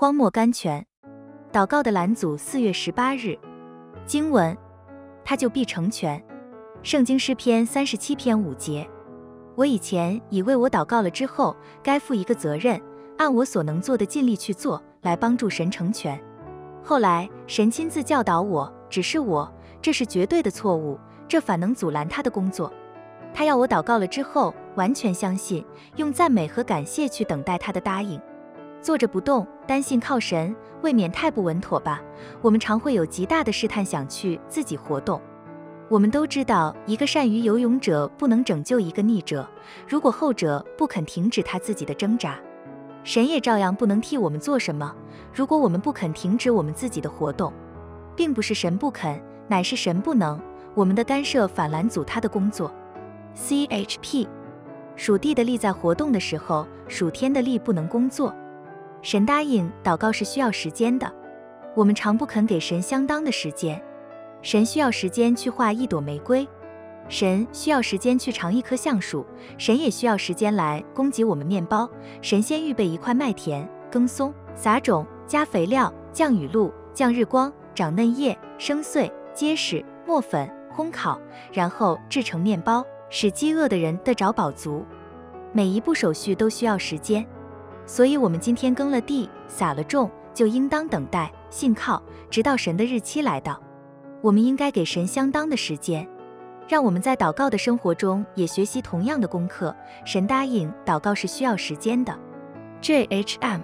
荒漠甘泉，祷告的拦阻。四月十八日，经文，他就必成全。圣经诗篇三十七篇五节。我以前以为我祷告了之后，该负一个责任，按我所能做的尽力去做，来帮助神成全。后来神亲自教导我，指示我，这是绝对的错误，这反能阻拦他的工作。他要我祷告了之后，完全相信，用赞美和感谢去等待他的答应。坐着不动，单信靠神，未免太不稳妥吧？我们常会有极大的试探，想去自己活动。我们都知道，一个善于游泳者不能拯救一个溺者，如果后者不肯停止他自己的挣扎，神也照样不能替我们做什么。如果我们不肯停止我们自己的活动，并不是神不肯，乃是神不能。我们的干涉反拦阻他的工作。C H P，属地的力在活动的时候，属天的力不能工作。神答应祷告是需要时间的，我们常不肯给神相当的时间。神需要时间去画一朵玫瑰，神需要时间去尝一棵橡树，神也需要时间来供给我们面包。神先预备一块麦田，耕松、撒种、加肥料、降雨露、降日光、长嫩叶、生穗、结实、磨粉、烘烤，然后制成面包，使饥饿的人得着饱足。每一步手续都需要时间。所以，我们今天耕了地，撒了种，就应当等待、信靠，直到神的日期来到。我们应该给神相当的时间，让我们在祷告的生活中也学习同样的功课。神答应祷告是需要时间的。J H M。